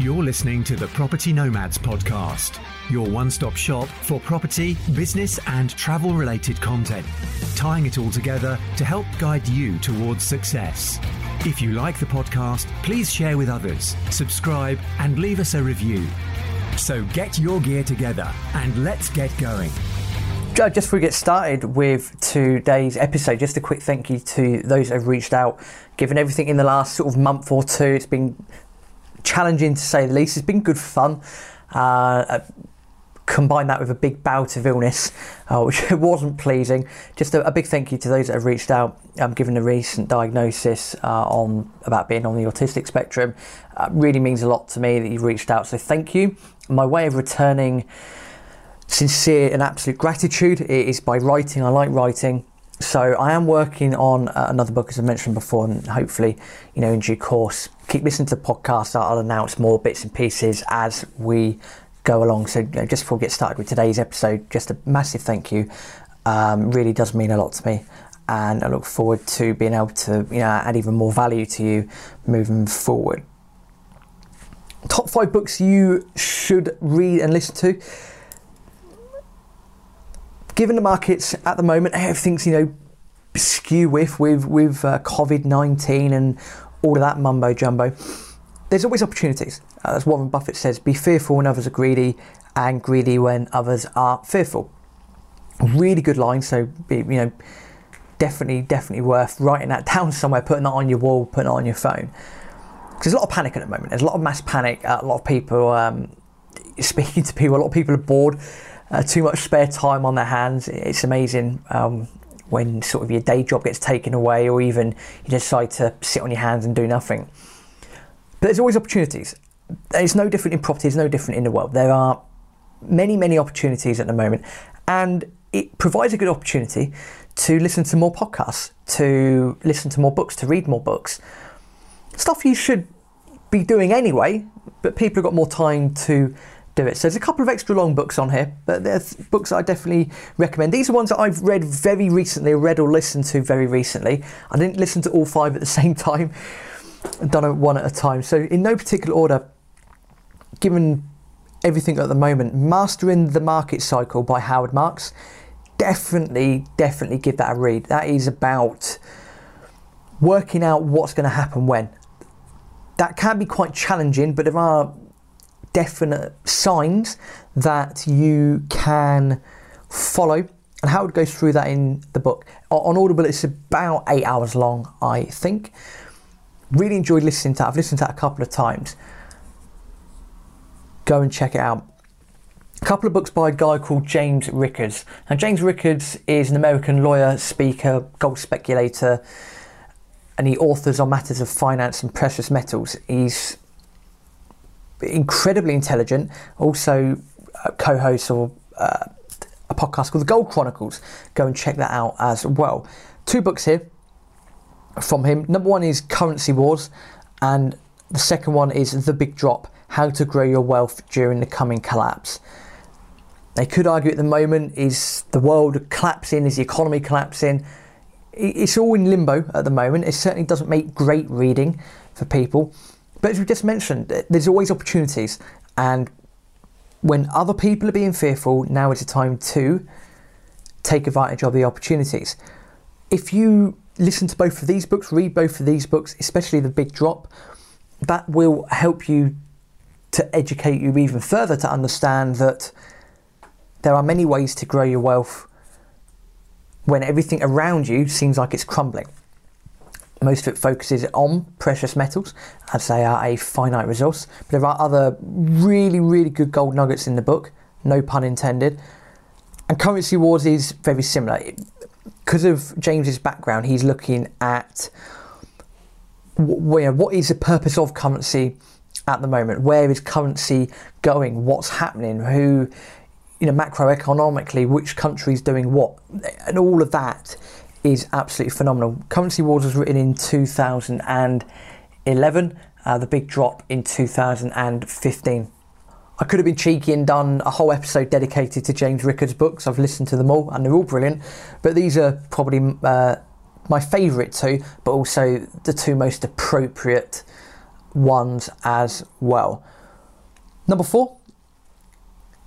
You're listening to the Property Nomads podcast, your one stop shop for property, business, and travel related content, tying it all together to help guide you towards success. If you like the podcast, please share with others, subscribe, and leave us a review. So get your gear together and let's get going. Just before we get started with today's episode, just a quick thank you to those who've reached out. Given everything in the last sort of month or two, it's been challenging to say the least. It's been good fun. Uh, uh combine that with a big bout of illness, uh, which wasn't pleasing. Just a, a, big thank you to those that have reached out, um, given the recent diagnosis uh, on about being on the autistic spectrum. Uh, really means a lot to me that you've reached out. So thank you. My way of returning sincere and absolute gratitude is by writing. I like writing. So I am working on uh, another book, as I mentioned before, and hopefully, you know, in due course, keep listening to the podcast. I'll announce more bits and pieces as we go along. So, you know, just before we get started with today's episode, just a massive thank you. Um, really does mean a lot to me, and I look forward to being able to, you know, add even more value to you moving forward. Top five books you should read and listen to. Given the markets at the moment, everything's you know skew with with with uh, COVID nineteen and all of that mumbo jumbo. There's always opportunities. Uh, as Warren Buffett says, be fearful when others are greedy, and greedy when others are fearful. Really good line. So be, you know, definitely definitely worth writing that down somewhere, putting that on your wall, putting it on your phone. Because there's a lot of panic at the moment. There's a lot of mass panic. Uh, a lot of people um, speaking to people. A lot of people are bored. Uh, too much spare time on their hands. It's amazing um, when sort of your day job gets taken away, or even you decide to sit on your hands and do nothing. But there's always opportunities. It's no different in property. It's no different in the world. There are many, many opportunities at the moment, and it provides a good opportunity to listen to more podcasts, to listen to more books, to read more books. Stuff you should be doing anyway, but people have got more time to do it. So there's a couple of extra long books on here, but there's books I definitely recommend. These are ones that I've read very recently, read or listened to very recently. I didn't listen to all five at the same time. I've done it one at a time. So in no particular order, given everything at the moment, Mastering the Market Cycle by Howard Marks, definitely, definitely give that a read. That is about working out what's going to happen when. That can be quite challenging, but there are definite signs that you can follow. And Howard goes through that in the book. On Audible, it's about eight hours long, I think. Really enjoyed listening to that. I've listened to that a couple of times. Go and check it out. A couple of books by a guy called James Rickards. Now, James Rickards is an American lawyer, speaker, gold speculator, and he authors on matters of finance and precious metals. He's incredibly intelligent, also uh, co-hosts of uh, a podcast called The Gold Chronicles. Go and check that out as well. Two books here from him. Number one is Currency Wars, and the second one is The Big Drop: How to Grow Your Wealth During the Coming Collapse. They could argue at the moment is the world collapsing, is the economy collapsing? It's all in limbo at the moment. It certainly doesn't make great reading for people. But as we just mentioned, there's always opportunities, and when other people are being fearful, now is the time to take advantage of the opportunities. If you listen to both of these books, read both of these books, especially The Big Drop, that will help you to educate you even further to understand that there are many ways to grow your wealth when everything around you seems like it's crumbling. Most of it focuses on precious metals, as they are a finite resource. But there are other really, really good gold nuggets in the book, no pun intended. And Currency Wars is very similar. Because of James's background, he's looking at where what is the purpose of currency at the moment? Where is currency going? What's happening? Who, you know, macroeconomically, which country is doing what? And all of that is absolutely phenomenal. Currency Wars was written in 2011, uh, the big drop in 2015. I could have been cheeky and done a whole episode dedicated to James Rickards' books. I've listened to them all and they're all brilliant, but these are probably uh, my favourite two, but also the two most appropriate ones as well. Number four,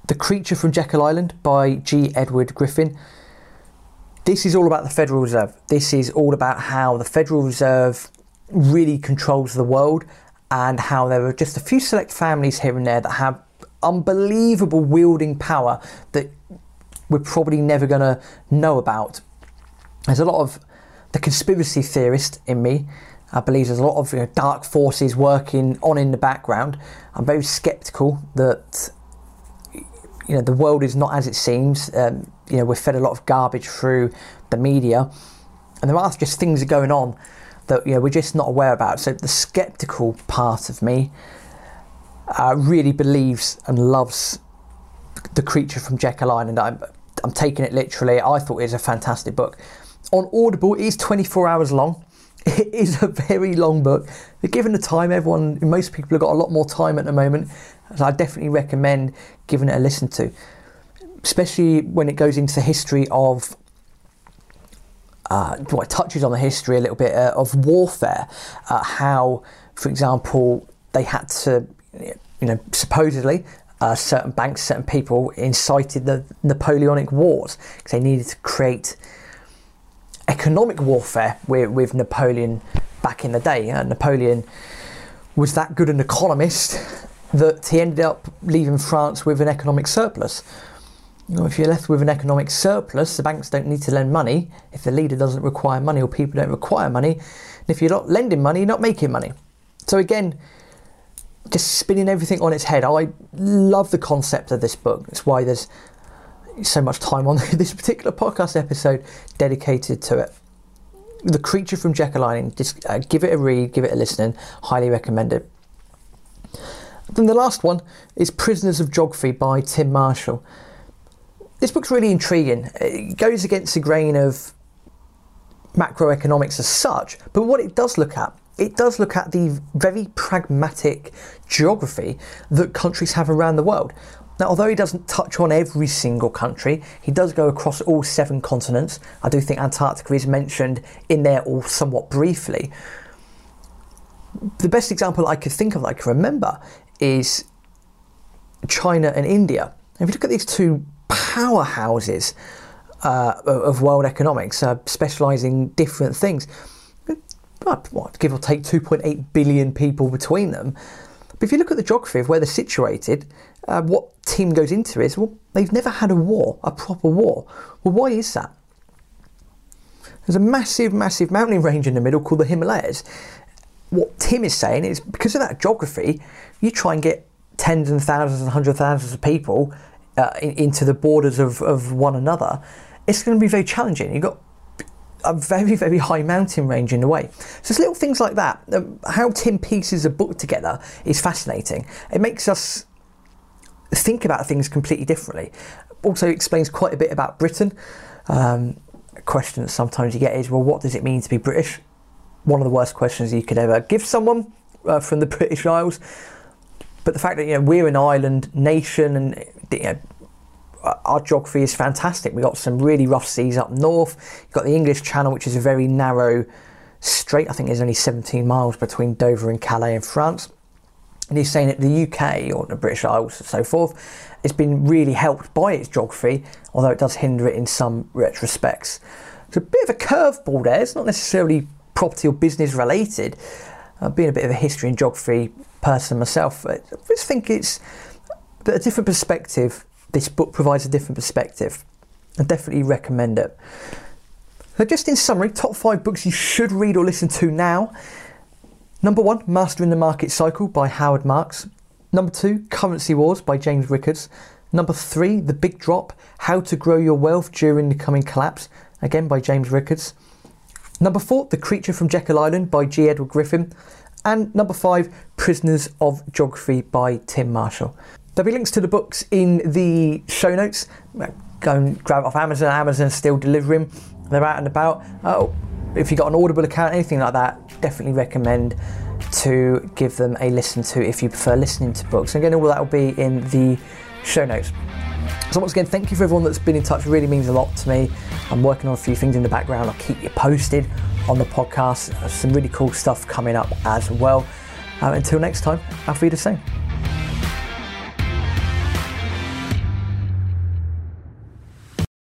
The Creature from Jekyll Island by G. Edward Griffin. This is all about the Federal Reserve. This is all about how the Federal Reserve really controls the world and how there are just a few select families here and there that have unbelievable wielding power that we're probably never going to know about. There's a lot of the conspiracy theorist in me. I believe there's a lot of you know, dark forces working on in the background. I'm very skeptical that you know the world is not as it seems. Um, you know we're fed a lot of garbage through the media, and there are just things going on that you know we're just not aware about. So the skeptical part of me uh, really believes and loves the creature from Jekyll Island. I'm, I'm taking it literally. I thought it was a fantastic book. On Audible, it is 24 hours long. It is a very long book. But given the time, everyone, most people have got a lot more time at the moment. So I definitely recommend giving it a listen to, especially when it goes into the history of. Uh, well, it touches on the history a little bit uh, of warfare, uh, how, for example, they had to, you know, supposedly uh, certain banks, certain people incited the Napoleonic Wars because they needed to create economic warfare with, with Napoleon back in the day. Uh, Napoleon was that good an economist that he ended up leaving France with an economic surplus. If you're left with an economic surplus, the banks don't need to lend money. If the leader doesn't require money or people don't require money, and if you're not lending money, you're not making money. So again, just spinning everything on its head. I love the concept of this book. That's why there's so much time on this particular podcast episode dedicated to it. The Creature from Jekyll Island, just uh, give it a read, give it a listen, highly recommend it. Then the last one is Prisoners of Geography by Tim Marshall. This book's really intriguing. It goes against the grain of macroeconomics as such, but what it does look at, it does look at the very pragmatic geography that countries have around the world. Now, although he doesn't touch on every single country, he does go across all seven continents. I do think Antarctica is mentioned in there all somewhat briefly. The best example I could think of that I can remember is China and India. If you look at these two powerhouses uh, of world economics, uh, specialising different things, But what, give or take 2.8 billion people between them. But if you look at the geography of where they're situated, uh, what Tim goes into is well, they've never had a war, a proper war. Well, why is that? There's a massive, massive mountain range in the middle called the Himalayas. What Tim is saying is because of that geography, you try and get tens and thousands and hundreds of thousands of people uh, in, into the borders of, of one another. It's going to be very challenging. You've got a very, very high mountain range in the way. So it's little things like that. Um, how Tim pieces a book together is fascinating. It makes us think about things completely differently. Also explains quite a bit about Britain. Um, a question that sometimes you get is, well, what does it mean to be British? One of the worst questions you could ever give someone uh, from the British Isles. But the fact that you know we're an island nation and you know, our geography is fantastic. We've got some really rough seas up north. You've got the English Channel, which is a very narrow strait. I think there's only 17 miles between Dover and Calais in France. And he's saying that the UK or the British Isles and so forth has been really helped by its geography, although it does hinder it in some respects. It's a bit of a curveball there. It's not necessarily property or business related. Uh, being a bit of a history and geography person myself, I just think it's a different perspective. This book provides a different perspective. I definitely recommend it. So, just in summary, top five books you should read or listen to now. Number one, Mastering the Market Cycle by Howard Marks. Number two, Currency Wars by James Rickards. Number three, The Big Drop How to Grow Your Wealth During the Coming Collapse, again by James Rickards. Number four, The Creature from Jekyll Island by G. Edward Griffin. And number five, Prisoners of Geography by Tim Marshall. There'll be links to the books in the show notes. Go and grab it off Amazon. Amazon's still delivering. They're out and about. Oh, if you've got an Audible account, anything like that, definitely recommend to give them a listen to if you prefer listening to books. Again, all that will be in the show notes. So once again, thank you for everyone that's been in touch. It really means a lot to me. I'm working on a few things in the background. I'll keep you posted on the podcast. Some really cool stuff coming up as well. Uh, until next time, I'll be the same.